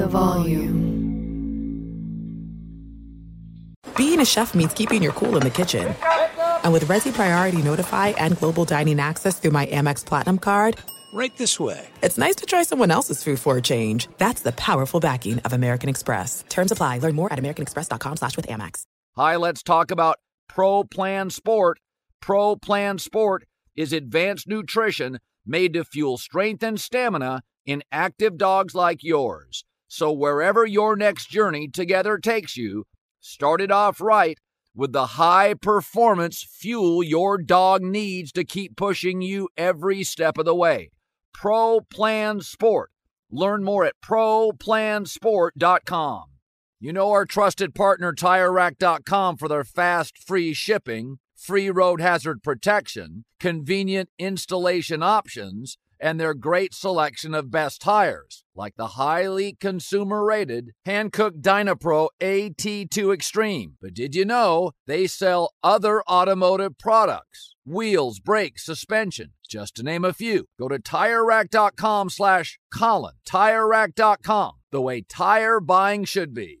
the volume. Being a chef means keeping your cool in the kitchen. And with Resy Priority Notify and Global Dining Access through my Amex Platinum card, Right this way. it's nice to try someone else's food for a change. That's the powerful backing of American Express. Terms apply. Learn more at americanexpress.com slash with Amex. Hi, let's talk about Pro Plan Sport. Pro Plan Sport is advanced nutrition made to fuel strength and stamina in active dogs like yours. So wherever your next journey together takes you, start it off right with the high performance fuel your dog needs to keep pushing you every step of the way. Pro Plan Sport. Learn more at ProPlansport.com. You know our trusted partner, TireRack.com, for their fast, free shipping, free road hazard protection, convenient installation options, and their great selection of best tires, like the highly consumer rated Hankook Dynapro AT2 Extreme. But did you know they sell other automotive products? Wheels, brakes, suspension, just to name a few. Go to TireRack.com slash Colin. TireRack.com, the way tire buying should be.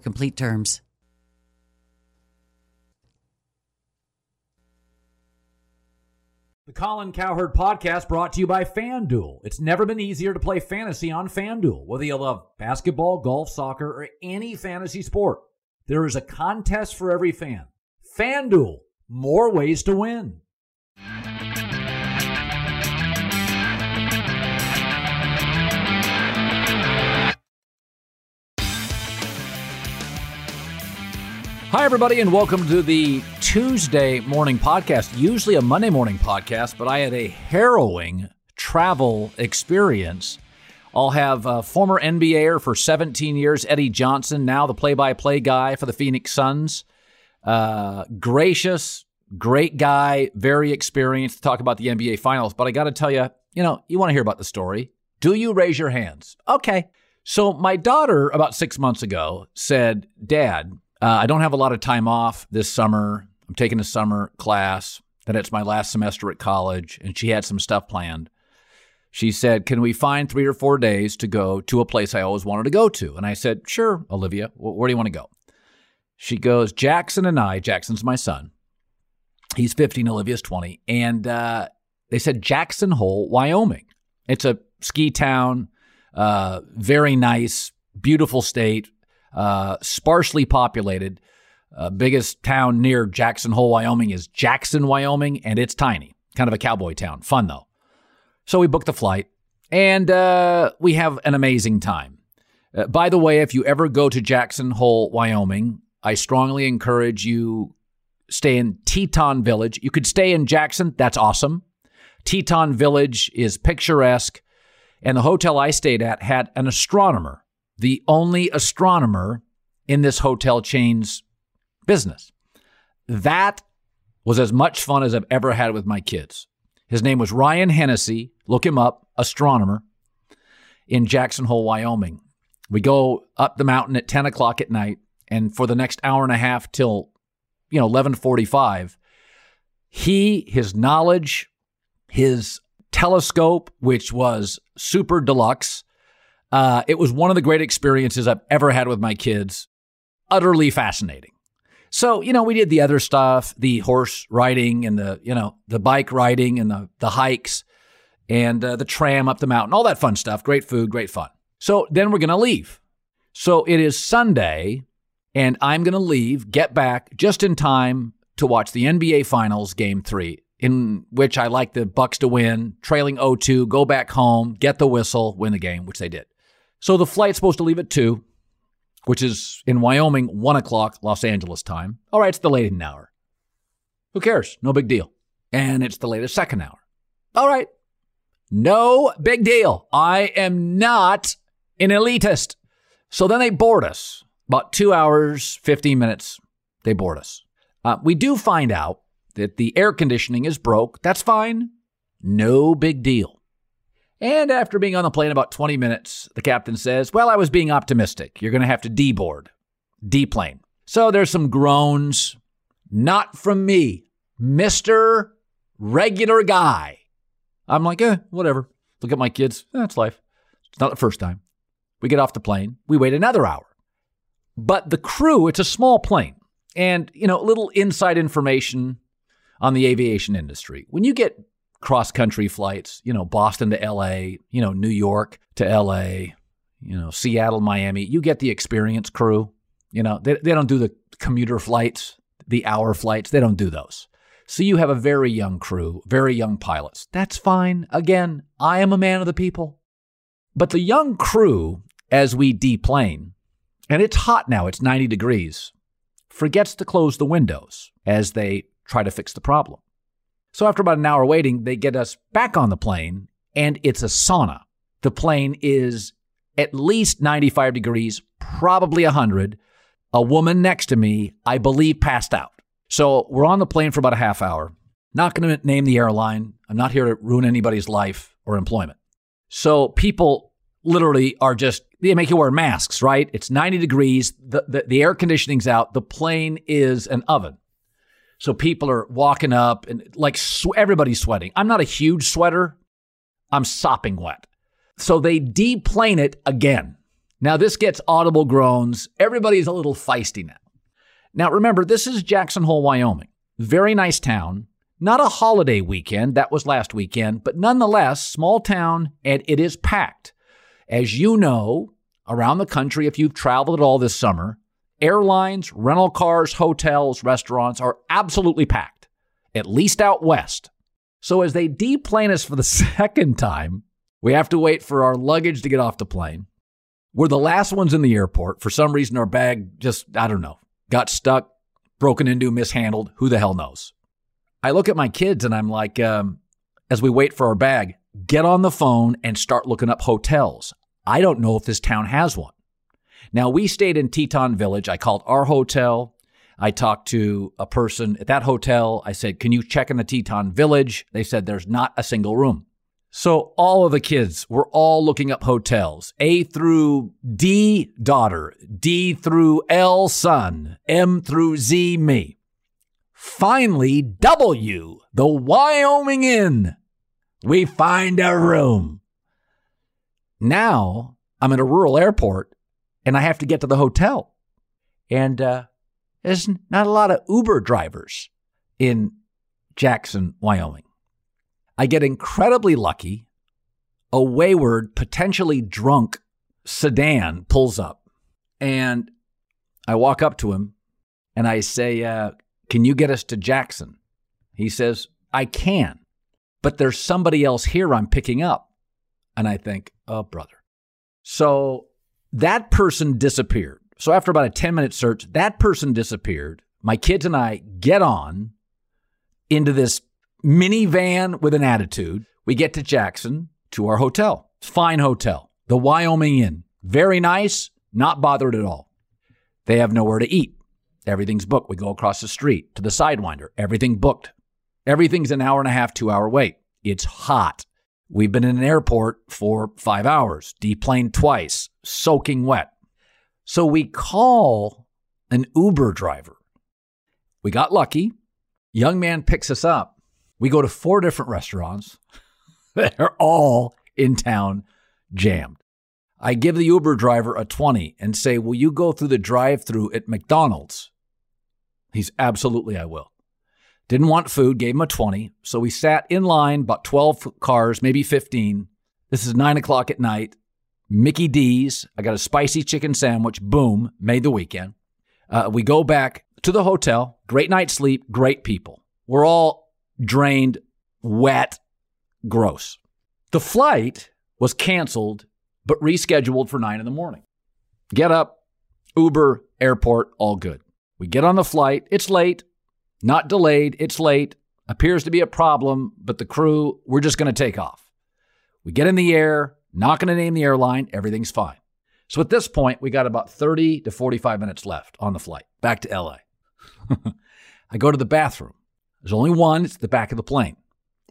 complete terms. The Colin Cowherd podcast brought to you by FanDuel. It's never been easier to play fantasy on FanDuel. Whether you love basketball, golf, soccer, or any fantasy sport, there is a contest for every fan. FanDuel, more ways to win. Hi, everybody, and welcome to the Tuesday morning podcast. Usually a Monday morning podcast, but I had a harrowing travel experience. I'll have uh, former NBAer for 17 years, Eddie Johnson, now the play by play guy for the Phoenix Suns. Uh, gracious, great guy, very experienced to talk about the NBA Finals. But I got to tell you, you know, you want to hear about the story. Do you raise your hands? Okay. So, my daughter, about six months ago, said, Dad, uh, I don't have a lot of time off this summer. I'm taking a summer class. Then it's my last semester at college, and she had some stuff planned. She said, Can we find three or four days to go to a place I always wanted to go to? And I said, Sure, Olivia. Wh- Where do you want to go? She goes, Jackson and I, Jackson's my son. He's 15, Olivia's 20. And uh, they said Jackson Hole, Wyoming. It's a ski town, uh, very nice, beautiful state, uh, sparsely populated. Uh, biggest town near Jackson Hole, Wyoming is Jackson, Wyoming, and it's tiny, kind of a cowboy town. Fun though. So we booked the flight, and uh, we have an amazing time. Uh, by the way, if you ever go to Jackson Hole, Wyoming, I strongly encourage you stay in Teton Village. You could stay in Jackson. That's awesome. Teton Village is picturesque, and the hotel I stayed at had an astronomer, the only astronomer in this hotel chain's business. That was as much fun as I've ever had with my kids. His name was Ryan Hennessy. Look him up, astronomer in Jackson Hole, Wyoming. We go up the mountain at 10 o'clock at night, and for the next hour and a half till, you know, 1145, he, his knowledge, his telescope, which was super deluxe, uh, it was one of the great experiences I've ever had with my kids. Utterly fascinating. So, you know, we did the other stuff, the horse riding and the, you know, the bike riding and the, the hikes and uh, the tram up the mountain, all that fun stuff. Great food, great fun. So then we're going to leave. So it is Sunday and I'm going to leave, get back just in time to watch the NBA Finals game three, in which I like the Bucks to win, trailing 0-2, go back home, get the whistle, win the game, which they did. So the flight's supposed to leave at 2, which is in Wyoming, 1 o'clock Los Angeles time. All right, it's delayed an hour. Who cares? No big deal. And it's delayed a second hour. All right. No big deal. I am not an elitist. So then they board us. About two hours, 15 minutes, they board us. Uh, we do find out that the air conditioning is broke. That's fine. No big deal. And after being on the plane about 20 minutes, the captain says, Well, I was being optimistic. You're going to have to deboard, deplane. So there's some groans. Not from me, Mr. Regular Guy. I'm like, eh, whatever. Look at my kids. That's life. It's not the first time. We get off the plane. We wait another hour. But the crew, it's a small plane. And, you know, a little inside information on the aviation industry. When you get cross country flights, you know, Boston to LA, you know, New York to LA, you know, Seattle, Miami, you get the experience crew. You know, they, they don't do the commuter flights, the hour flights. They don't do those. So you have a very young crew, very young pilots. That's fine. Again, I am a man of the people. But the young crew, as we deplane, and it's hot now, it's 90 degrees, forgets to close the windows as they try to fix the problem. So after about an hour waiting, they get us back on the plane, and it's a sauna. The plane is at least 95 degrees, probably 100. A woman next to me, I believe, passed out. So we're on the plane for about a half hour. Not going to name the airline. I'm not here to ruin anybody's life or employment. So people literally are just, they make you wear masks, right? It's 90 degrees. The, the, the air conditioning's out. The plane is an oven. So people are walking up and like sw- everybody's sweating. I'm not a huge sweater. I'm sopping wet. So they deplane it again. Now this gets audible groans. Everybody's a little feisty now. Now remember, this is Jackson Hole, Wyoming. Very nice town. Not a holiday weekend. That was last weekend, but nonetheless, small town and it is packed. As you know, around the country, if you've traveled at all this summer, airlines, rental cars, hotels, restaurants are absolutely packed, at least out west. So as they deplane us for the second time, we have to wait for our luggage to get off the plane. We're the last ones in the airport. For some reason, our bag just, I don't know, got stuck, broken into, mishandled. Who the hell knows? I look at my kids and I'm like, um, as we wait for our bag, get on the phone and start looking up hotels. I don't know if this town has one. Now, we stayed in Teton Village. I called our hotel. I talked to a person at that hotel. I said, Can you check in the Teton Village? They said, There's not a single room. So all of the kids were all looking up hotels. A through D, daughter. D through L, son. M through Z, me. Finally, W, the Wyoming Inn. We find a room. Now I'm in a rural airport and I have to get to the hotel. And uh, there's not a lot of Uber drivers in Jackson, Wyoming. I get incredibly lucky. A wayward, potentially drunk sedan pulls up, and I walk up to him and I say, uh, Can you get us to Jackson? He says, I can, but there's somebody else here I'm picking up. And I think, Oh, brother. So that person disappeared. So after about a 10 minute search, that person disappeared. My kids and I get on into this minivan with an attitude. We get to Jackson to our hotel. Fine hotel, the Wyoming Inn. Very nice, not bothered at all. They have nowhere to eat. Everything's booked. We go across the street to the Sidewinder. Everything booked. Everything's an hour and a half, two hour wait. It's hot. We've been in an airport for five hours, deplaned twice, soaking wet. So we call an Uber driver. We got lucky. Young man picks us up. We go to four different restaurants. They're all in town jammed. I give the Uber driver a 20 and say, Will you go through the drive through at McDonald's? He's absolutely, I will. Didn't want food, gave him a 20. So we sat in line, about 12 cars, maybe 15. This is nine o'clock at night. Mickey D's. I got a spicy chicken sandwich. Boom, made the weekend. Uh, we go back to the hotel. Great night's sleep. Great people. We're all drained, wet, gross. The flight was canceled, but rescheduled for nine in the morning. Get up, Uber, airport, all good. We get on the flight. It's late. Not delayed, it's late, appears to be a problem, but the crew, we're just going to take off. We get in the air, not going to name the airline, everything's fine. So at this point, we got about 30 to 45 minutes left on the flight back to LA. I go to the bathroom. There's only one, it's the back of the plane.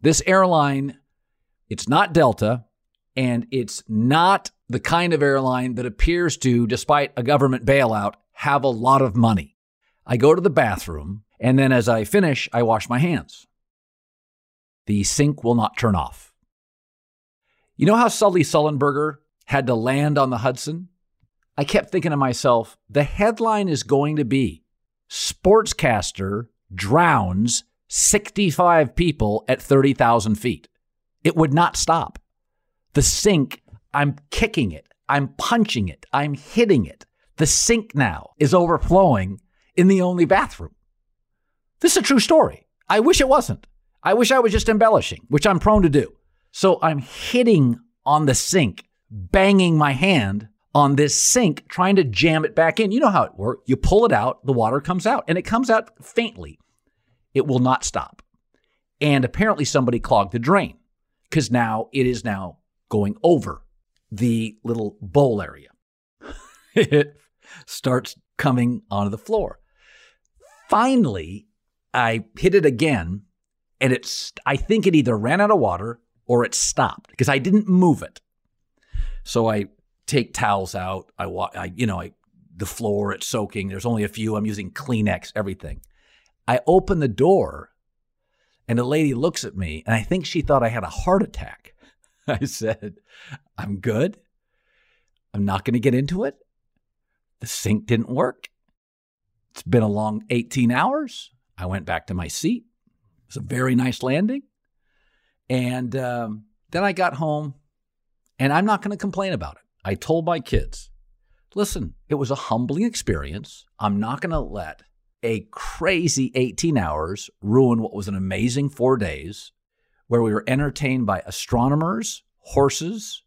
This airline, it's not Delta, and it's not the kind of airline that appears to, despite a government bailout, have a lot of money. I go to the bathroom, and then as I finish, I wash my hands. The sink will not turn off. You know how Sully Sullenberger had to land on the Hudson, I kept thinking to myself, the headline is going to be Sportscaster drowns 65 people at 30,000 feet. It would not stop. The sink, I'm kicking it, I'm punching it, I'm hitting it. The sink now is overflowing in the only bathroom. This is a true story. I wish it wasn't. I wish I was just embellishing, which I'm prone to do. So I'm hitting on the sink banging my hand on this sink trying to jam it back in. You know how it works. You pull it out, the water comes out, and it comes out faintly. It will not stop. And apparently somebody clogged the drain because now it is now going over the little bowl area. it starts coming onto the floor. Finally, I hit it again and it's I think it either ran out of water or it stopped because I didn't move it. So I take towels out. I, I you know, I, the floor, it's soaking. There's only a few. I'm using Kleenex, everything. I open the door and a lady looks at me and I think she thought I had a heart attack. I said, I'm good. I'm not going to get into it. The sink didn't work. It's been a long 18 hours. I went back to my seat. It was a very nice landing. And um, then I got home and I'm not going to complain about it. I told my kids, listen, it was a humbling experience. I'm not going to let a crazy 18 hours ruin what was an amazing four days where we were entertained by astronomers, horses,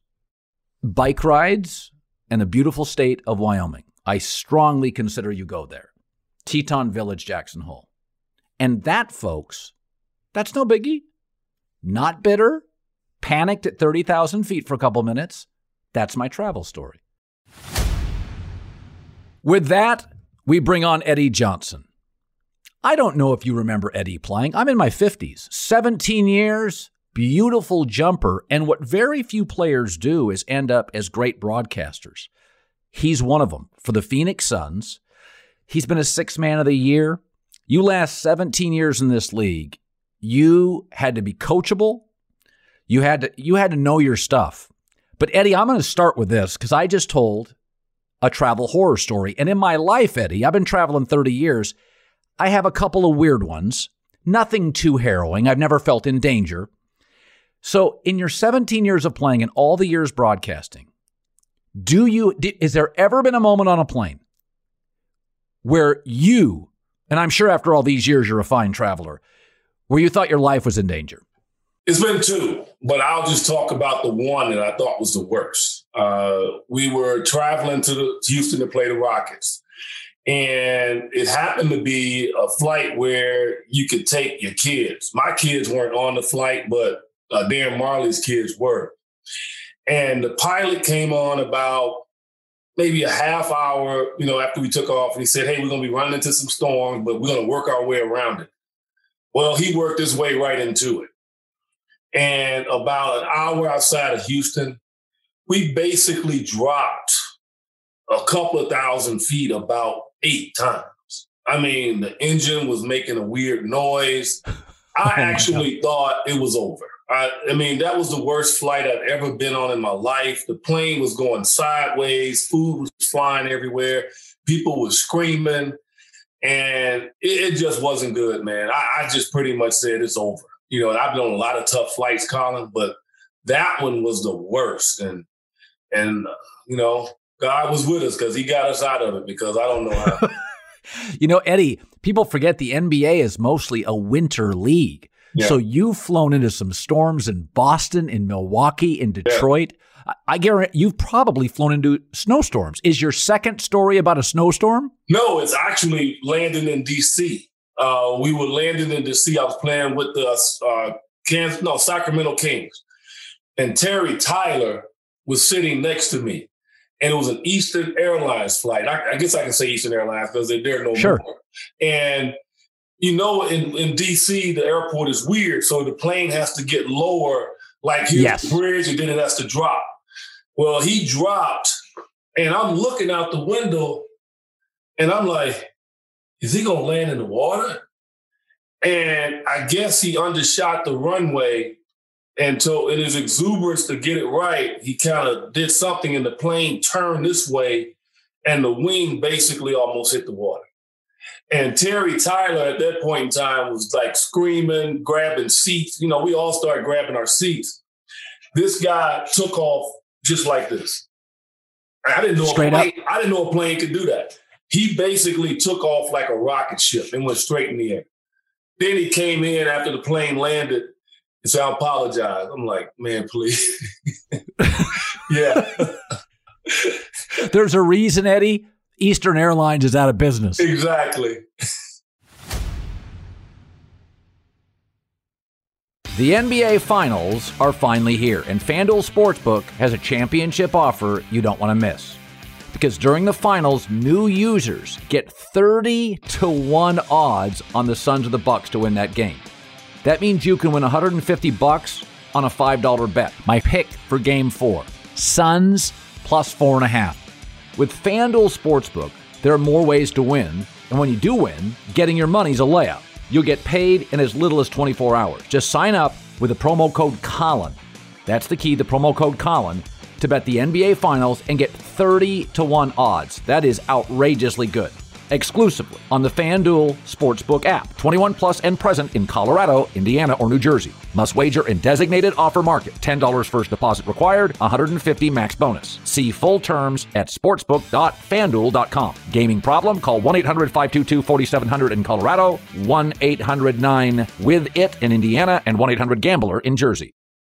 bike rides, and the beautiful state of Wyoming. I strongly consider you go there. Teton Village, Jackson Hole. And that, folks, that's no biggie. Not bitter, panicked at 30,000 feet for a couple minutes. That's my travel story. With that, we bring on Eddie Johnson. I don't know if you remember Eddie playing. I'm in my 50s, 17 years, beautiful jumper, and what very few players do is end up as great broadcasters. He's one of them for the Phoenix Suns. He's been a six man of the year. You last 17 years in this league. You had to be coachable, you had to you had to know your stuff. But Eddie, I'm going to start with this because I just told a travel horror story. And in my life, Eddie, I've been traveling 30 years. I have a couple of weird ones. Nothing too harrowing. I've never felt in danger. So, in your 17 years of playing and all the years broadcasting, do you is there ever been a moment on a plane where you, and I'm sure after all these years you're a fine traveler, where you thought your life was in danger? It's been two, but I'll just talk about the one that I thought was the worst. Uh, we were traveling to, the, to Houston to play the Rockets. And it happened to be a flight where you could take your kids. My kids weren't on the flight, but uh, Dan Majerle's kids were. And the pilot came on about maybe a half hour, you know, after we took off, and he said, "Hey, we're going to be running into some storms, but we're going to work our way around it." Well, he worked his way right into it and about an hour outside of Houston, we basically dropped a couple of thousand feet about eight times. I mean, the engine was making a weird noise. I oh actually thought it was over. I, I, mean, that was the worst flight I've ever been on in my life. The plane was going sideways, food was flying everywhere, people were screaming, and it, it just wasn't good, man. I, I just pretty much said it's over you know, I've been on a lot of tough flights, Colin, but that one was the worst. And and you know, God was with us because He got us out of it. Because I don't know how. you know, Eddie, people forget the NBA is mostly a winter league. Yeah. So you've flown into some storms in Boston, in Milwaukee, in Detroit. Yeah. I guarantee you've probably flown into snowstorms. Is your second story about a snowstorm? No, it's actually landing in D.C. Uh, we were landing in DC. I was playing with the uh, Kansas, no Sacramento Kings, and Terry Tyler was sitting next to me, and it was an Eastern Airlines flight. I, I guess I can say Eastern Airlines because they're there no sure. more. And you know, in, in DC, the airport is weird, so the plane has to get lower, like here's Yes. the bridge, and then it has to drop. Well, he dropped, and I'm looking out the window, and I'm like, is he gonna land in the water? And I guess he undershot the runway. And so in his exuberance to get it right, he kind of did something and the plane turned this way and the wing basically almost hit the water. And Terry Tyler at that point in time was like screaming, grabbing seats. You know, we all started grabbing our seats. This guy took off just like this. I didn't know Straight a plane, I didn't know a plane could do that. He basically took off like a rocket ship and went straight in the air. Then he came in after the plane landed and said, I apologize. I'm like, man, please. yeah. There's a reason, Eddie. Eastern Airlines is out of business. exactly. The NBA Finals are finally here, and FanDuel Sportsbook has a championship offer you don't want to miss. Because during the finals, new users get 30 to 1 odds on the Suns of the Bucks to win that game. That means you can win 150 bucks on a $5 bet. My pick for game four Suns plus four and a half. With FanDuel Sportsbook, there are more ways to win, and when you do win, getting your money's a layup. You'll get paid in as little as 24 hours. Just sign up with the promo code Colin. That's the key, the promo code Colin, to bet the NBA Finals and get 30 to 1 odds. That is outrageously good. Exclusively on the FanDuel Sportsbook app. 21 plus and present in Colorado, Indiana, or New Jersey. Must wager in designated offer market. $10 first deposit required, 150 max bonus. See full terms at sportsbook.fanduel.com. Gaming problem? Call 1 800 522 4700 in Colorado, 1 800 9 with it in Indiana, and 1 800 Gambler in Jersey.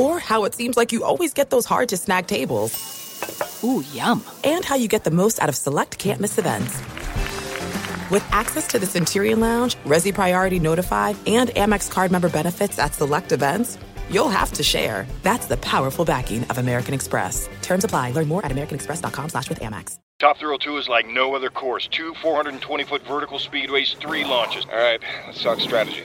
Or how it seems like you always get those hard to snag tables. Ooh, yum. And how you get the most out of select can't miss events. With access to the Centurion Lounge, Resy Priority Notified, and Amex card member benefits at select events, you'll have to share. That's the powerful backing of American Express. Terms apply. Learn more at americanexpress.com slash with Amex. Top Thrill 2 is like no other course. Two 420-foot vertical speedways, three launches. All right, let's talk strategy.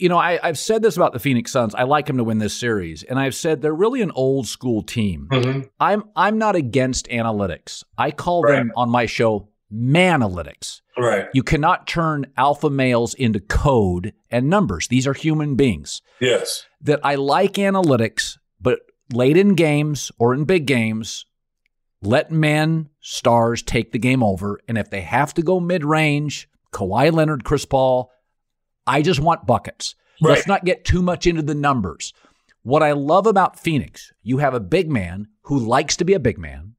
you know, I, have said this about the Phoenix Suns. I like them to win this series, and I've said they're really an old school team. Mm-hmm. I'm I'm not against analytics. I call right. them on my show manalytics. Right. You cannot turn alpha males into code and numbers. These are human beings. Yes. That I like analytics, but late in games or in big games, let men, stars take the game over. And if they have to go mid range, Kawhi Leonard, Chris Paul, I just want buckets. Right. Let's not get too much into the numbers. What I love about Phoenix, you have a big man who likes to be a big man,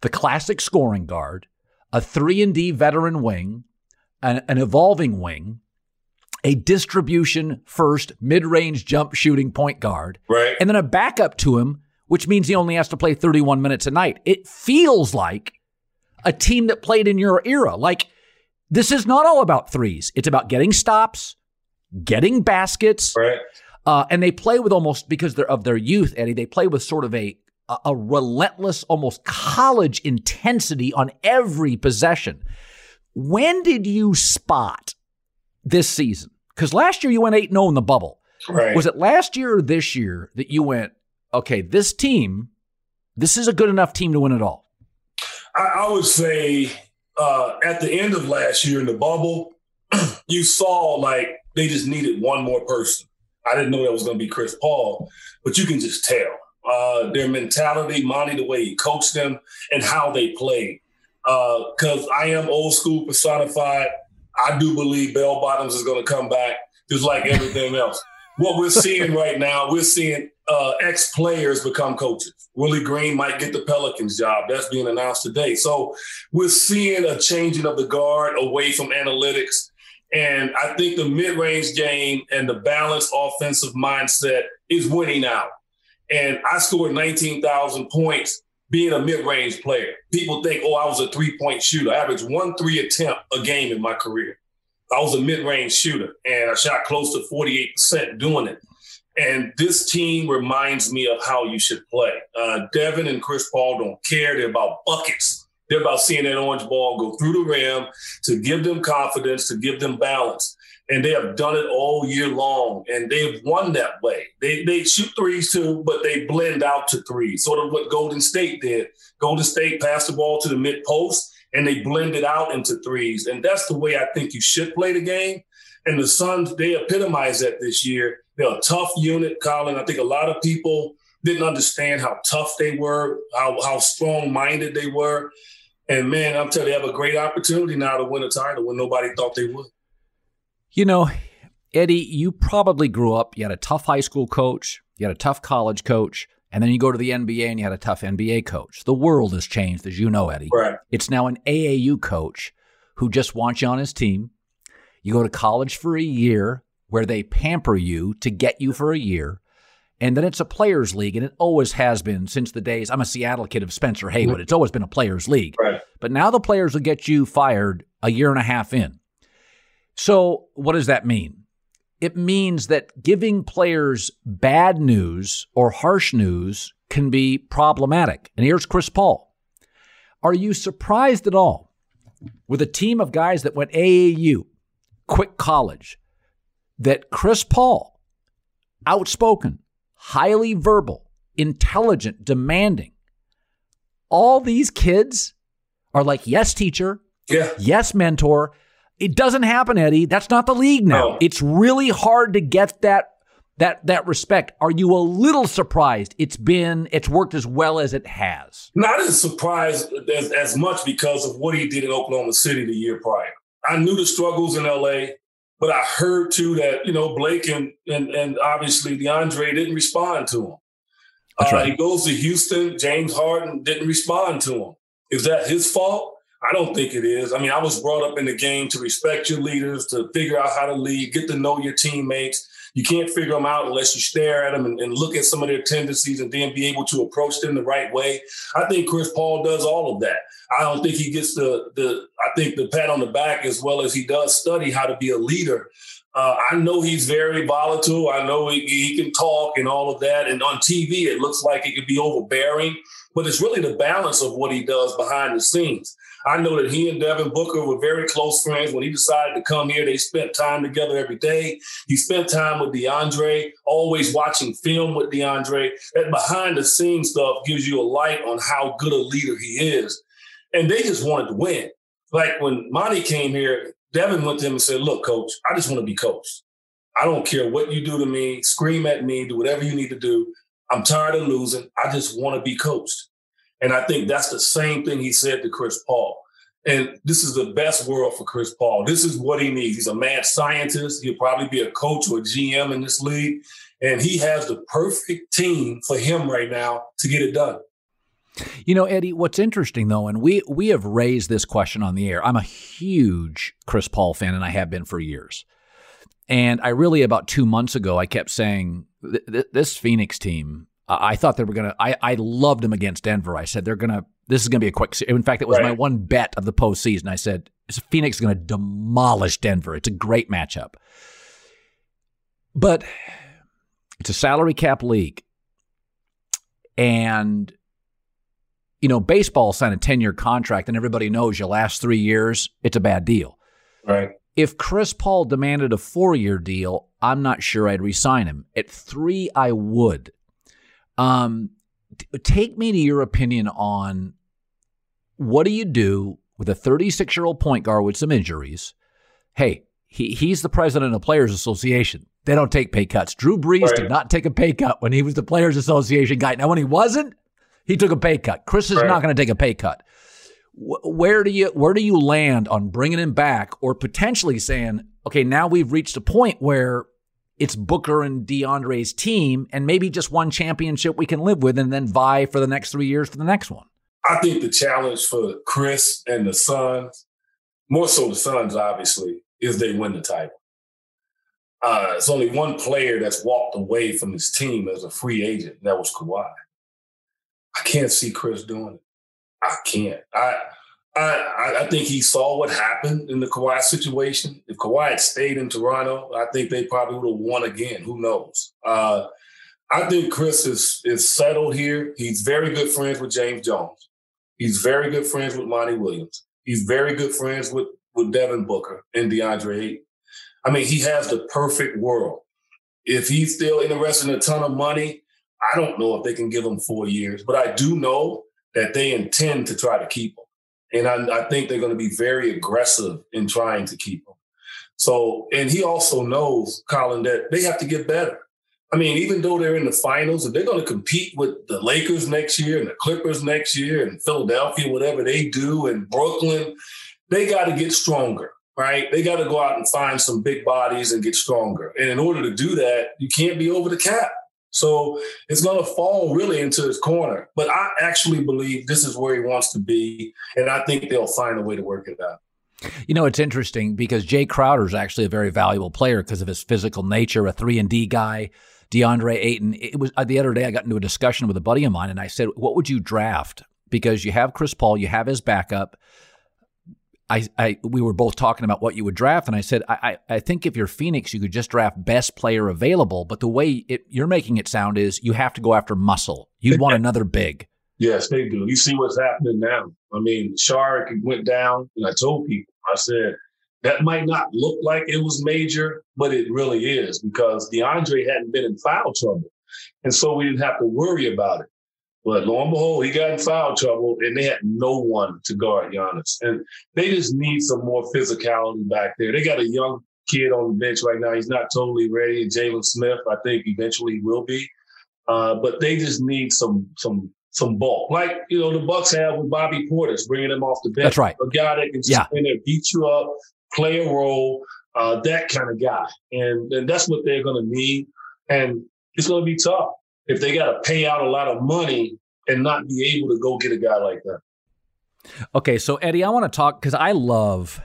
the classic scoring guard, a 3 and D veteran wing, an, an evolving wing, a distribution first mid-range jump shooting point guard, right. and then a backup to him, which means he only has to play 31 minutes a night. It feels like a team that played in your era. Like this is not all about threes. It's about getting stops, getting baskets. Right. Uh, and they play with almost because they're of their youth, Eddie. They play with sort of a a relentless, almost college intensity on every possession. When did you spot this season? Because last year you went 8 0 in the bubble. Right. Was it last year or this year that you went, okay, this team, this is a good enough team to win it all? I, I would say uh, at the end of last year in the bubble, you saw like they just needed one more person. I didn't know that was going to be Chris Paul, but you can just tell uh, their mentality, Monty, the way he coached them, and how they played. Because uh, I am old school personified. I do believe Bell Bottoms is going to come back, just like everything else. What we're seeing right now, we're seeing uh, ex players become coaches. Willie Green might get the Pelicans job. That's being announced today. So we're seeing a changing of the guard away from analytics. And I think the mid range game and the balanced offensive mindset is winning out. And I scored 19,000 points being a mid range player. People think, oh, I was a three point shooter. I averaged one three attempt a game in my career. I was a mid range shooter and I shot close to 48% doing it. And this team reminds me of how you should play. Uh, Devin and Chris Paul don't care. They're about buckets. They're about seeing that orange ball go through the rim to give them confidence, to give them balance. And they have done it all year long, and they've won that way. They they shoot threes too, but they blend out to threes, sort of what Golden State did. Golden State passed the ball to the mid post, and they blended out into threes. And that's the way I think you should play the game. And the Suns, they epitomize that this year. They're a tough unit, Colin. I think a lot of people didn't understand how tough they were, how, how strong minded they were. And man, I'm telling you, they have a great opportunity now to win a title when nobody thought they would. You know, Eddie, you probably grew up, you had a tough high school coach, you had a tough college coach, and then you go to the NBA and you had a tough NBA coach. The world has changed, as you know, Eddie. Right. It's now an AAU coach who just wants you on his team. You go to college for a year where they pamper you to get you for a year. And then it's a players' league, and it always has been since the days. I'm a Seattle kid of Spencer Haywood. It's always been a players' league. Right. But now the players will get you fired a year and a half in. So, what does that mean? It means that giving players bad news or harsh news can be problematic. And here's Chris Paul. Are you surprised at all with a team of guys that went AAU, quick college, that Chris Paul, outspoken, highly verbal, intelligent, demanding. All these kids are like, yes, teacher. Yeah. Yes, mentor. It doesn't happen, Eddie. That's not the league now. No. It's really hard to get that that that respect. Are you a little surprised it's been it's worked as well as it has? Not as surprised as, as much because of what he did in Oklahoma City the year prior. I knew the struggles in LA. But I heard too that you know Blake and and, and obviously DeAndre didn't respond to him. That's uh, right. He goes to Houston. James Harden didn't respond to him. Is that his fault? I don't think it is. I mean, I was brought up in the game to respect your leaders, to figure out how to lead, get to know your teammates. You can't figure them out unless you stare at them and, and, look at some of their tendencies and then be able to approach them the right way. I think Chris Paul does all of that. I don't think he gets the the I think the pat on the back as well as he does study how to be a leader. Uh, I know he's very volatile. I know he, he can talk and all of that. And on TV, it looks like it could be overbearing, but it's really the balance of what he does behind the scenes. I know that he and Devin Booker were very close friends. When he decided to come here, they spent time together every day. He spent time with DeAndre, always watching film with DeAndre. That behind the scenes stuff gives you a light on how good a leader he is. And they just wanted to win. Like when Monty came here, Devin went to him and said, Look, coach, I just want to be coached. I don't care what you do to me, scream at me, do whatever you need to do. I'm tired of losing. I just want to be coached. And I think that's the same thing he said to Chris Paul. And this is the best world for Chris Paul. This is what he needs. He's a mad scientist. He'll probably be a coach or a GM in this league. And he has the perfect team for him right now to get it done. You know, Eddie, what's interesting though, and we we have raised this question on the air. I'm a huge Chris Paul fan, and I have been for years. And I really, about two months ago, I kept saying this Phoenix team. I thought they were gonna. I I loved them against Denver. I said they're gonna. This is gonna be a quick. In fact, it was right. my one bet of the postseason. I said Phoenix is gonna demolish Denver. It's a great matchup. But it's a salary cap league, and you know, baseball signed a 10 year contract and everybody knows your last three years, it's a bad deal. Right. If Chris Paul demanded a four year deal, I'm not sure I'd resign him. At three, I would. Um, t- take me to your opinion on what do you do with a 36 year old point guard with some injuries? Hey, he, he's the president of the Players Association. They don't take pay cuts. Drew Brees right. did not take a pay cut when he was the Players Association guy. Now, when he wasn't, he took a pay cut. Chris is right. not going to take a pay cut. Where do you where do you land on bringing him back, or potentially saying, okay, now we've reached a point where it's Booker and DeAndre's team, and maybe just one championship we can live with, and then vie for the next three years for the next one. I think the challenge for Chris and the Suns, more so the Suns, obviously, is they win the title. Uh, it's only one player that's walked away from his team as a free agent. That was Kawhi. I can't see Chris doing it. I can't. I I I think he saw what happened in the Kawhi situation. If Kawhi had stayed in Toronto, I think they probably would have won again. Who knows? Uh, I think Chris is is settled here. He's very good friends with James Jones. He's very good friends with Monty Williams. He's very good friends with with Devin Booker and DeAndre Ayton. I mean, he has the perfect world. If he's still interested in a ton of money, I don't know if they can give him four years, but I do know that they intend to try to keep him. And I, I think they're going to be very aggressive in trying to keep him. So, and he also knows, Colin, that they have to get better. I mean, even though they're in the finals and they're going to compete with the Lakers next year and the Clippers next year and Philadelphia, whatever they do, and Brooklyn, they got to get stronger, right? They got to go out and find some big bodies and get stronger. And in order to do that, you can't be over the cap. So it's going to fall really into his corner. But I actually believe this is where he wants to be. And I think they'll find a way to work it out. You know, it's interesting because Jay Crowder is actually a very valuable player because of his physical nature, a three and D guy. DeAndre Ayton. It was uh, the other day I got into a discussion with a buddy of mine, and I said, "What would you draft?" Because you have Chris Paul, you have his backup. I, I we were both talking about what you would draft, and I said I, I think if you're Phoenix, you could just draft best player available. But the way it, you're making it sound is you have to go after muscle. You'd want another big. Yes, they do. You see what's happening now. I mean, Shark went down, and I told people, I said that might not look like it was major, but it really is because DeAndre hadn't been in foul trouble, and so we didn't have to worry about it. But lo and behold, he got in foul trouble, and they had no one to guard Giannis. And they just need some more physicality back there. They got a young kid on the bench right now. He's not totally ready. Jalen Smith, I think eventually he will be. Uh, but they just need some some some bulk, like you know the Bucks have with Bobby Portis, bringing him off the bench. That's right. A guy that can just yeah. in there, beat you up, play a role, uh, that kind of guy, and and that's what they're going to need. And it's going to be tough if they got to pay out a lot of money and not be able to go get a guy like that. Okay, so Eddie, I want to talk because I love.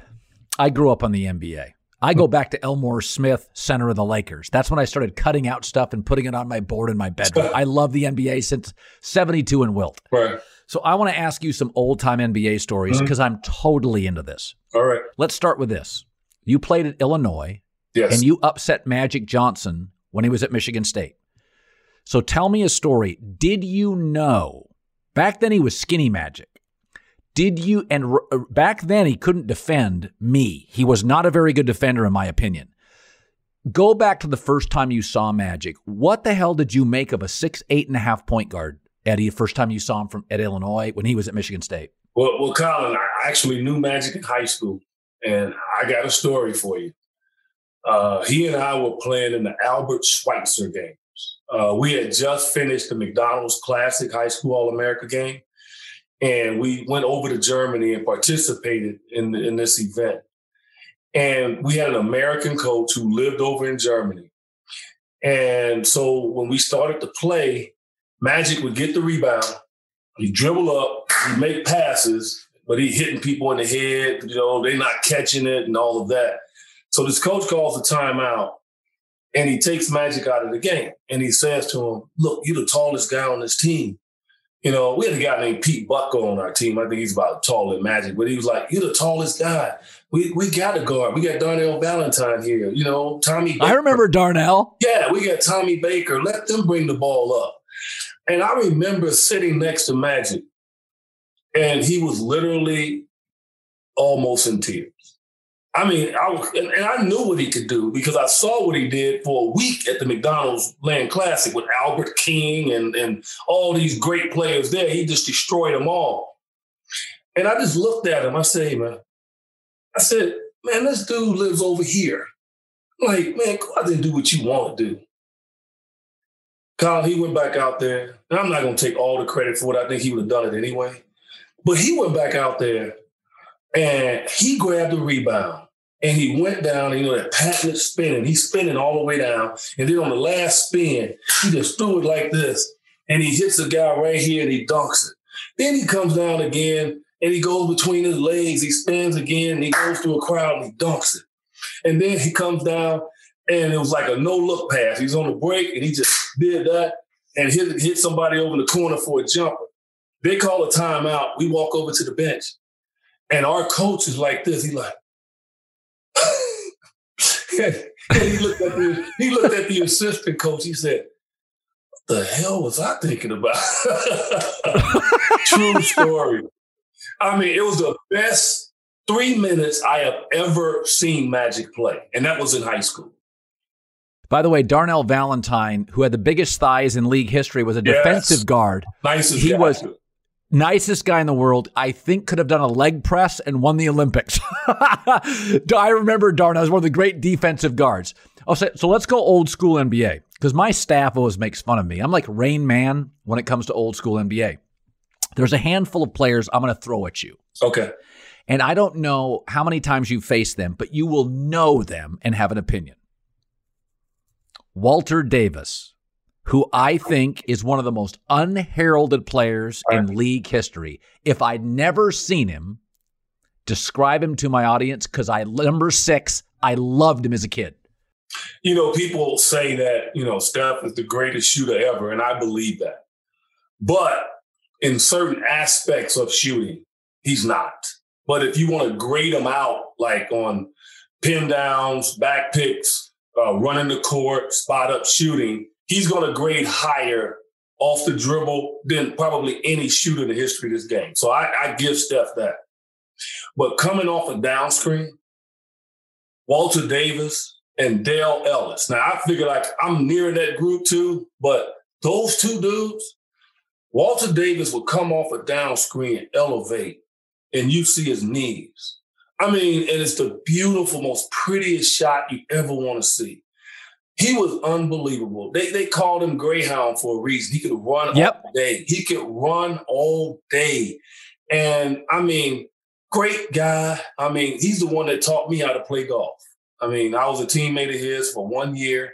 I grew up on the NBA. I go back to Elmore Smith, center of the Lakers. That's when I started cutting out stuff and putting it on my board in my bedroom. I love the NBA since 72 and Wilt. Right. So I want to ask you some old time NBA stories because mm-hmm. I'm totally into this. All right. Let's start with this. You played at Illinois. Yes. And you upset Magic Johnson when he was at Michigan State. So tell me a story. Did you know back then he was skinny magic? Did you, and r- back then he couldn't defend me. He was not a very good defender, in my opinion. Go back to the first time you saw Magic. What the hell did you make of a six, eight and a half point guard, Eddie, the first time you saw him from at Illinois when he was at Michigan State? Well, well, Colin, I actually knew Magic in high school, and I got a story for you. Uh, he and I were playing in the Albert Schweitzer games. Uh, we had just finished the McDonald's Classic High School All America game, and we went over to Germany and participated in, in this event. And we had an American coach who lived over in Germany. And so when we started to play, Magic would get the rebound, he dribble up, he make passes, but he hitting people in the head, you know, they're not catching it and all of that. So this coach calls a timeout and he takes Magic out of the game. And he says to him, Look, you're the tallest guy on this team. You know, we had a guy named Pete Bucko on our team. I think he's about taller than Magic, but he was like, You're the tallest guy. We we got a guard. We got Darnell Valentine here. You know, Tommy Baker. I remember Darnell. Yeah, we got Tommy Baker. Let them bring the ball up. And I remember sitting next to Magic, and he was literally almost in tears. I mean, I was, and, I knew what he could do because I saw what he did for a week at the McDonald's Land Classic with Albert King and and all these great players there. He just destroyed them all. And I just looked at him. I said, man, I said, man, this dude lives over here. Like, man, go out there and do what you want to do. Kyle, he went back out there. And I'm not going to take all the credit for it. I think he would have done it anyway. But he went back out there and he grabbed the rebound and he went down, you know, that patented spinning. He's spinning all the way down. And then on the last spin, he just threw it like this. And he hits the guy right here and he dunks it. Then he comes down again and he goes between his legs. He spins again and he goes through a crowd and he dunks it. And then he comes down and it was like a no look pass. He's on the break and he just did that and hit, hit somebody over the corner for a jumper. They call a timeout. We walk over to the bench. And our coach is like this. He like, he looked at the he looked at the assistant coach. He said, "What the hell was I thinking about?" True story. I mean, it was the best three minutes I have ever seen Magic play, and that was in high school. By the way, Darnell Valentine, who had the biggest thighs in league history, was a yes. defensive guard. Nicest he guy. was nicest guy in the world. I think could have done a leg press and won the Olympics. I remember Darnell was one of the great defensive guards. Oh, so, so let's go old school NBA because my staff always makes fun of me. I'm like Rain Man when it comes to old school NBA. There's a handful of players I'm going to throw at you. Okay. And I don't know how many times you face them, but you will know them and have an opinion. Walter Davis, who I think is one of the most unheralded players right. in league history. If I'd never seen him, describe him to my audience because I number six, I loved him as a kid. You know, people say that, you know, Steph is the greatest shooter ever, and I believe that. But in certain aspects of shooting, he's not. But if you want to grade him out, like on pin downs, back picks, uh, running the court, spot up shooting, he's going to grade higher off the dribble than probably any shooter in the history of this game. So I, I give Steph that. But coming off a down screen, Walter Davis and Dale Ellis. Now I figure like I'm near that group too, but those two dudes, Walter Davis would come off a down screen elevate, and you see his knees. I mean, and it's the beautiful, most prettiest shot you ever want to see. He was unbelievable. They they called him Greyhound for a reason. He could run yep. all day. He could run all day. And I mean, great guy. I mean, he's the one that taught me how to play golf. I mean, I was a teammate of his for one year.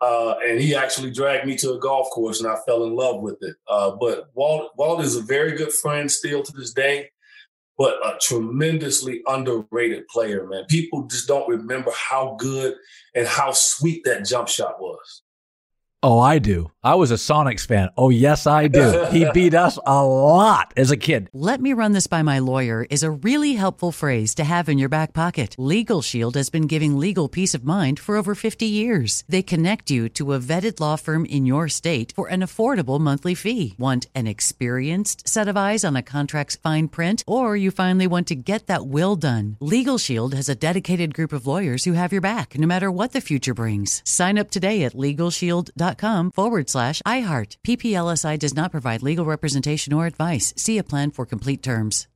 Uh, and he actually dragged me to a golf course and I fell in love with it. Uh, but Walt, Walt is a very good friend still to this day but a tremendously underrated player, man. People just don't remember how good and how sweet that jump shot was. Oh, I do. I was a Sonics fan. Oh, yes, I do. he beat us a lot as a kid. Let me run this by my lawyer is a really helpful phrase to have in your back pocket. Legal Shield has been giving legal peace of mind for over 50 years. They connect you to a vetted law firm in your state for an affordable monthly fee. Want an experienced set of eyes on a contract's fine print, or you finally want to get that will done? Legal Shield has a dedicated group of lawyers who have your back no matter what the future brings. Sign up today at LegalShield.com com forward slash iHeart. PPLSI does not provide legal representation or advice. See a plan for complete terms.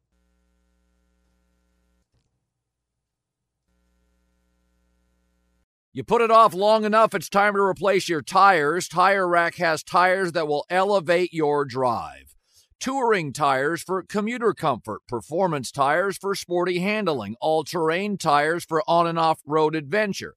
You put it off long enough, it's time to replace your tires. Tire Rack has tires that will elevate your drive. Touring tires for commuter comfort, performance tires for sporty handling, all terrain tires for on and off road adventure.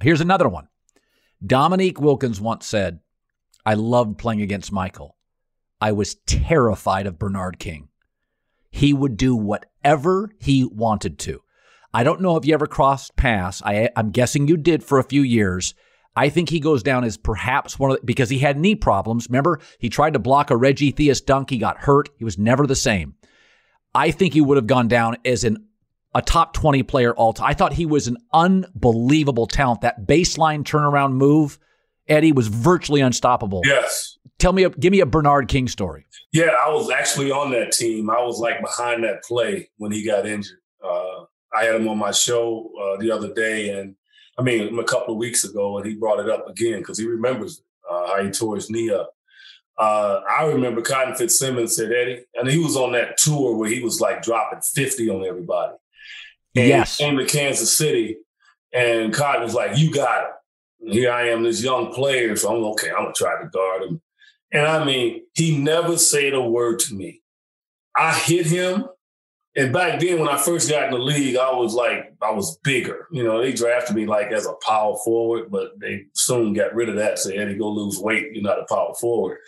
Here's another one. Dominique Wilkins once said, I loved playing against Michael. I was terrified of Bernard King. He would do whatever he wanted to. I don't know if you ever crossed paths. I, am guessing you did for a few years. I think he goes down as perhaps one of the, because he had knee problems. Remember, he tried to block a Reggie Theus dunk. He got hurt. He was never the same. I think he would have gone down as an a top 20 player all time. I thought he was an unbelievable talent. That baseline turnaround move, Eddie, was virtually unstoppable. Yes. Tell me, a, give me a Bernard King story. Yeah, I was actually on that team. I was like behind that play when he got injured. Uh, I had him on my show uh, the other day, and I mean, a couple of weeks ago, and he brought it up again because he remembers uh, how he tore his knee up. Uh, I remember Cotton Fitzsimmons said, Eddie, and he was on that tour where he was like dropping 50 on everybody. And yes. Came to Kansas City, and Cotton was like, You got it. Here I am, this young player. So I'm okay, I'm going to try to guard him. And I mean, he never said a word to me. I hit him. And back then, when I first got in the league, I was like, I was bigger. You know, they drafted me like as a power forward, but they soon got rid of that. Said, Eddie, go lose weight. You're not a power forward.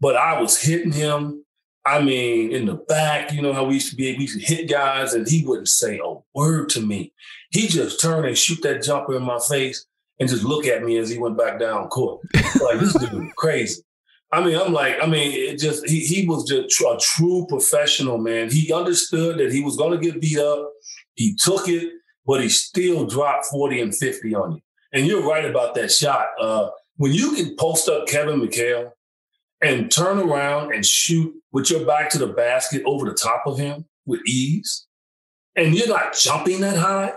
But I was hitting him. I mean, in the back, you know how we used to be, we used to hit guys, and he wouldn't say a word to me. He just turned and shoot that jumper in my face and just look at me as he went back down court. like, this dude crazy. I mean, I'm like, I mean, it just he he was just a true professional, man. He understood that he was going to get beat up. He took it, but he still dropped 40 and 50 on you. And you're right about that shot. Uh, when you can post up Kevin McHale and turn around and shoot with your back to the basket over the top of him with ease, and you're not jumping that high.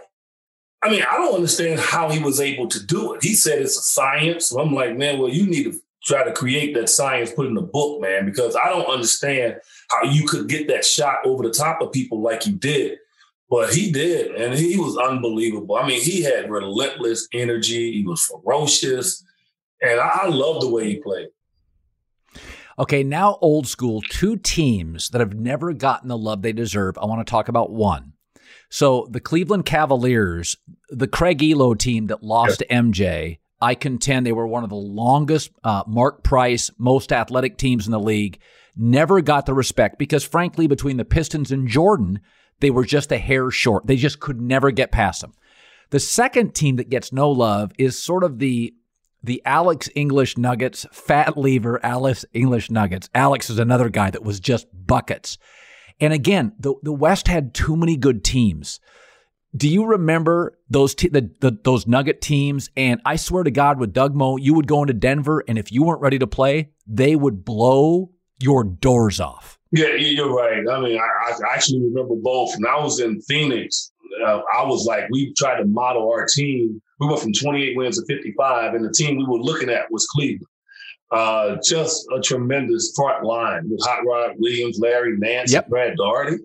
I mean, I don't understand how he was able to do it. He said it's a science. So I'm like, man, well, you need to try to create that science, put in a book, man, because I don't understand how you could get that shot over the top of people like you did. But he did, and he was unbelievable. I mean, he had relentless energy. He was ferocious, and I, I love the way he played. Okay, now old school, two teams that have never gotten the love they deserve. I want to talk about one. So the Cleveland Cavaliers, the Craig Ehlo team that lost yep. to MJ, I contend they were one of the longest uh, Mark Price, most athletic teams in the league. Never got the respect because, frankly, between the Pistons and Jordan, they were just a hair short. They just could never get past them. The second team that gets no love is sort of the the Alex English Nuggets, fat lever Alex English Nuggets. Alex is another guy that was just buckets. And again, the, the West had too many good teams. Do you remember those te- the, the, those Nugget teams? And I swear to God, with Doug Moe, you would go into Denver, and if you weren't ready to play, they would blow your doors off. Yeah, you're right. I mean, I, I actually remember both. When I was in Phoenix, uh, I was like, we tried to model our team. We went from 28 wins to 55, and the team we were looking at was Cleveland. Uh, just a tremendous front line with Hot Rod Williams, Larry Nance, yep. Brad Daugherty.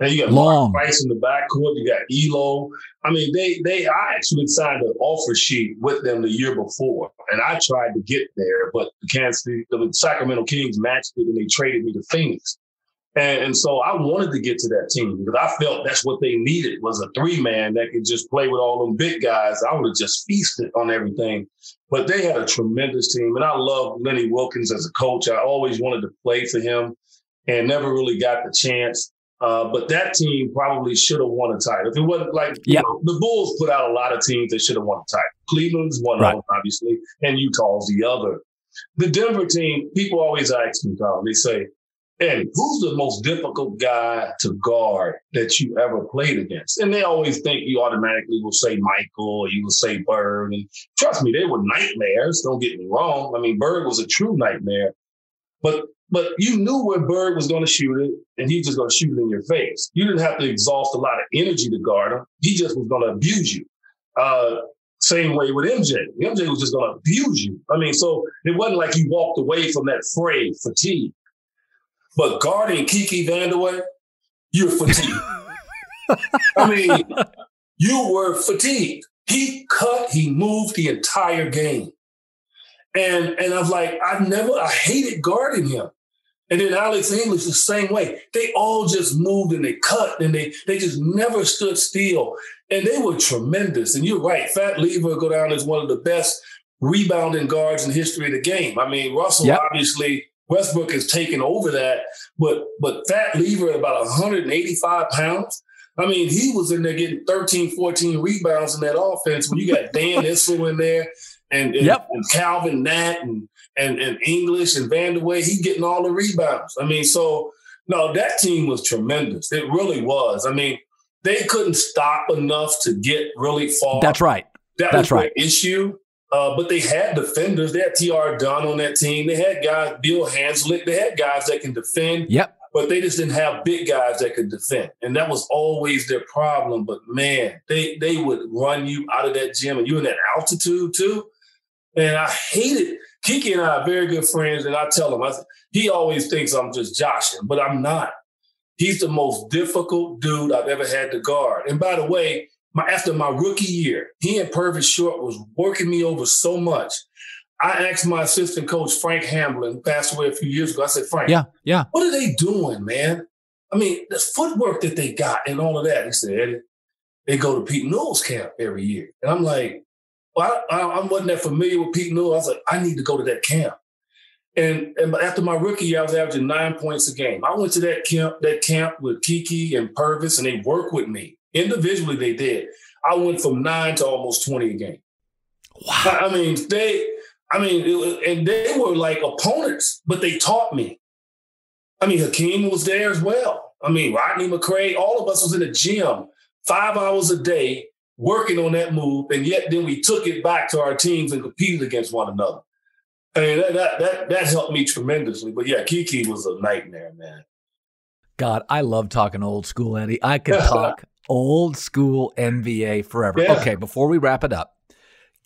And you got Long Price in the backcourt. You got Ehlo. I mean, they they I actually signed an offer sheet with them the year before, and I tried to get there, but the Kansas City, the Sacramento Kings matched it, and they traded me to Phoenix. And, and, so I wanted to get to that team because I felt that's what they needed was a three man that could just play with all them big guys. I would have just feasted on everything. But they had a tremendous team, and I love Lenny Wilkens as a coach. I always wanted to play for him, and never really got the chance. Uh, but that team probably should have won a title. If it wasn't like yep. know, the Bulls put out a lot of teams that should have won a title. Cleveland's one right. of them, obviously, and Utah's the other. The Denver team, people always ask me, Tom, they say, Eddie, who's the most difficult guy to guard that you ever played against? And they always think you automatically will say Michael or you will say Bird. And trust me, they were nightmares. Don't get me wrong. I mean, Bird was a true nightmare. But but you knew where Bird was going to shoot it, and he just going to shoot it in your face. You didn't have to exhaust a lot of energy to guard him. He just was going to abuse you. Uh, same way with MJ. MJ was just going to abuse you. I mean, so it wasn't like you walked away from that fray fatigue. But guarding Kiki Vandeweghe, you're fatigued. I mean, you were fatigued. He cut, he moved the entire game. And and I was like, I never, I hated guarding him. And then Alex English the same way. They all just moved and they cut and they they just never stood still. And they were tremendous. And you're right, Fat Lever go down as one of the best rebounding guards in history of the game. I mean, Russell yep. obviously Westbrook has taken over that, but but Fat Lever at about 185 pounds. I mean, he was in there getting 13, 14 rebounds in that offense when you got Dan Issel in there and, and, yep. and Calvin Natt and, and and English and Vandeweghe, he getting all the rebounds. I mean, so no, that team was tremendous. It really was. I mean, they couldn't stop enough to get really far. That's right. That That's right. issue. Uh, but they had defenders. They had T.R. Dunn on that team. They had guys, Bill Hanzlik. They had guys that can defend. Yep. But they just didn't have big guys that could defend. And that was always their problem. But man, they they would run you out of that gym and you're in that altitude too. And I hated Kiki and I are very good friends. And I tell him, I, he always thinks I'm just joshing, but I'm not. He's the most difficult dude I've ever had to guard. And by the way, my after my rookie year, he and Purvis Short was working me over so much. I asked my assistant coach Frank Hamblen, passed away a few years ago. I said, Frank, yeah, yeah, what are they doing, man? I mean, the footwork that they got and all of that. He said, Eddie, they go to Pete Newell's camp every year, and I'm like, well, I, I, wasn't that familiar with Pete Newell. I was like, I need to go to that camp. And, and after my rookie year, I was averaging nine points a game. I went to that camp, that camp with Kiki and Purvis, and they worked with me. Individually, they did. I went from nine to almost 20 a game. Wow. I mean, they, I mean, was, and they were like opponents, but they taught me. I mean, Hakeem was there as well. I mean, Rodney McCray, all of us was in the gym five hours a day working on that move, and yet then we took it back to our teams and competed against one another. I mean, that that that, that helped me tremendously. But yeah, Kiki was a nightmare, man. God, I love talking old school, Eddie. I could talk old school NBA forever. Yeah. Okay, before we wrap it up,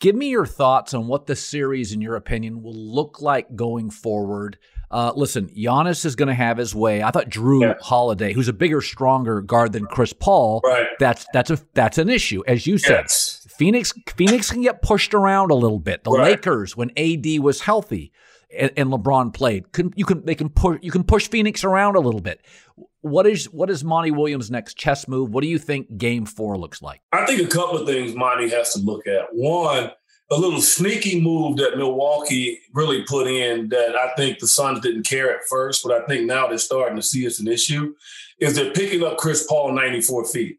give me your thoughts on what the series, in your opinion, will look like going forward. Uh, listen, Giannis is going to have his way. I thought Jrue Yeah. Holiday, who's a bigger, stronger guard than Chris Paul, Right. that's that's a that's an issue, as you said. Yes. Phoenix Phoenix can get pushed around a little bit. The Right. Lakers, when AD was healthy and, and LeBron played, can, you can they can push you can push Phoenix around a little bit. What is what is Monty Williams' next chess move? What do you think Game Four looks like? I think a couple of things Monty has to look at. One, a little sneaky move that Milwaukee really put in that I think the Suns didn't care at first, but I think now they're starting to see it's an issue, is they're picking up Chris Paul 94 feet.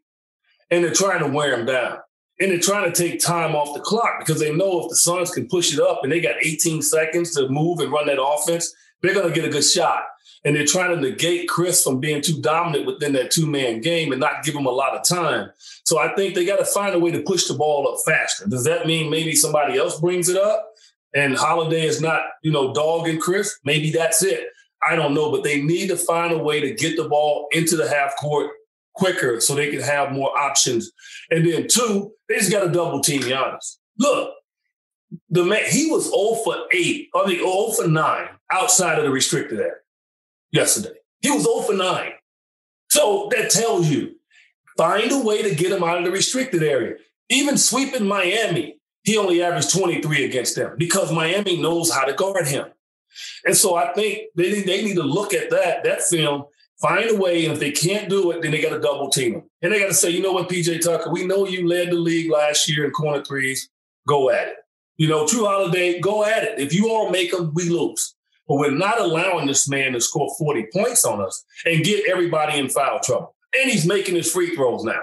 And they're trying to wear him down. And they're trying to take time off the clock because they know if the Suns can push it up and they got 18 seconds to move and run that offense, they're going to get a good shot. And they're trying to negate Chris from being too dominant within that two man game and not give him a lot of time. So I think they got to find a way to push the ball up faster. Does that mean maybe somebody else brings it up and Holiday is not, you know, dogging Chris? Maybe that's it. I don't know, but they need to find a way to get the ball into the half court quicker so they can have more options. And then two, they just got to double team Giannis. Look, the man he was 0 for 8, I mean 0 for 9 outside of the restricted area yesterday. He was 0 for 9. So that tells you find a way to get him out of the restricted area. Even sweeping Miami, he only averaged 23 against them because Miami knows how to guard him. And so I think they, they need to look at that, that film, find a way. And if they can't do it, then they got to double team him. And they got to say, you know what, PJ Tucker, we know you led the league last year in corner threes. Go at it. You know, Jrue Holiday, go at it. If you all make them, we lose. But we're not allowing this man to score 40 points on us and get everybody in foul trouble. And he's making his free throws now.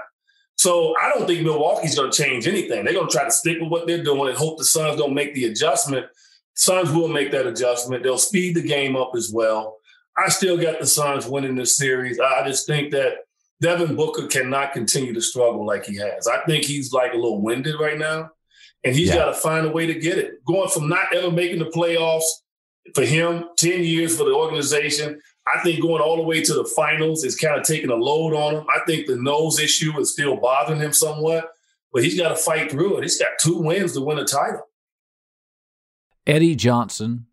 So I don't think Milwaukee's going to change anything. They're going to try to stick with what they're doing and hope the Suns don't make the adjustment. Suns will make that adjustment. They'll speed the game up as well. I still got the Suns winning this series. I just think that Devin Booker cannot continue to struggle like he has. I think he's like a little winded right now, and he's Yeah. got to find a way to get it. Going from not ever making the playoffs for him, 10 years for the organization, I think going all the way to the finals is kind of taking a load on him. I think the nose issue is still bothering him somewhat, but he's got to fight through it. He's got two wins to win a title. Eddie Johnson,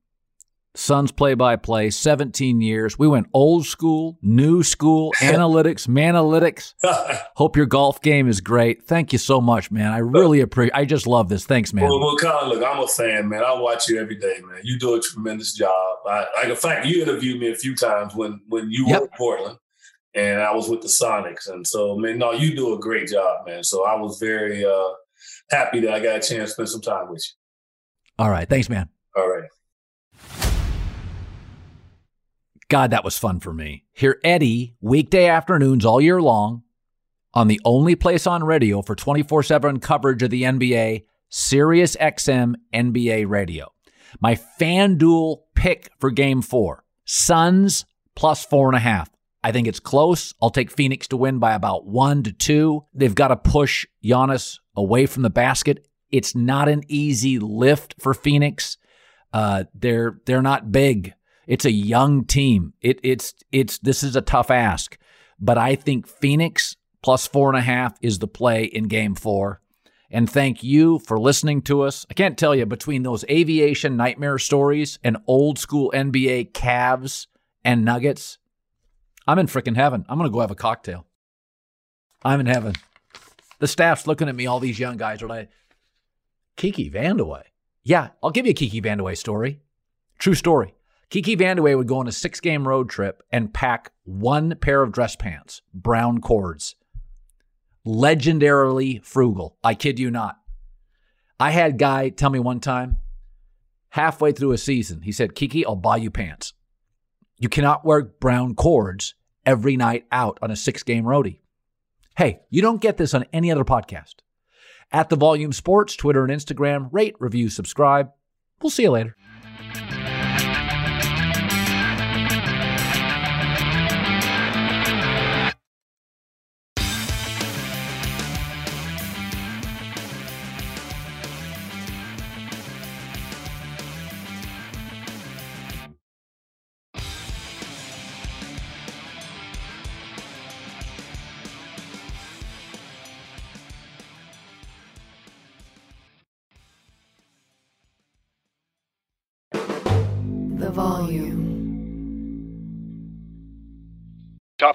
Suns play by play, 17 years. We went old school, new school, analytics, manalytics. Hope your golf game is great. Thank you so much, man. I really appreciate I just love this. Thanks, man. Well, well, Colin, look, I'm a fan, man. I watch you every day, man. You do a tremendous job. I, like, in fact, you interviewed me a few times when when you Yep. were in Portland, and I was with the Sonics, and so, man, no, you do a great job, man. So I was very uh, happy that I got a chance to spend some time with you. All right. Thanks, man. All right. God, that was fun for me. Hear Eddie weekday afternoons all year long on the only place on radio for 24 7 coverage of the NBA, Sirius XM NBA Radio. My FanDuel pick for game four Suns plus four and a half. I think it's close. I'll take Phoenix to win by about one to two. They've got to push Giannis away from the basket. It's not an easy lift for Phoenix. Uh, they're they're not big. It's a young team. It, it's it's this is a tough ask, but I think Phoenix plus four and a half is the play in Game Four. And thank you for listening to us. I can't tell you between those aviation nightmare stories and old school NBA Cavs and Nuggets, I'm in freaking heaven. I'm gonna go have a cocktail. I'm in heaven. The staff's looking at me. All these young guys are like, Kiki Vandeweghe. Yeah, I'll give you a Kiki Vandeweghe story. True story. Kiki Vandeweghe would go on a six game road trip and pack one pair of dress pants, brown cords. Legendarily frugal. I kid you not. I had guy tell me one time, halfway through a season, he said, Kiki, I'll buy you pants. You cannot wear brown cords every night out on a six game roadie. Hey, you don't get this on any other podcast. At the Volume Sports, Twitter and Instagram, rate, review, subscribe. We'll see you later.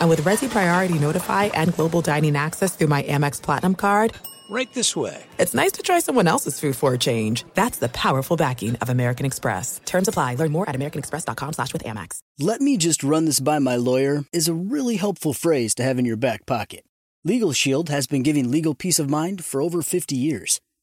And with Resy Priority Notify and Global Dining Access through my Amex Platinum card, right this way. It's nice to try someone else's food for a change. That's the powerful backing of American Express. Terms apply. Learn more at americanexpress.com slash with Amex. Let me just run this by my lawyer is a really helpful phrase to have in your back pocket. Legal Shield has been giving legal peace of mind for over 50 years.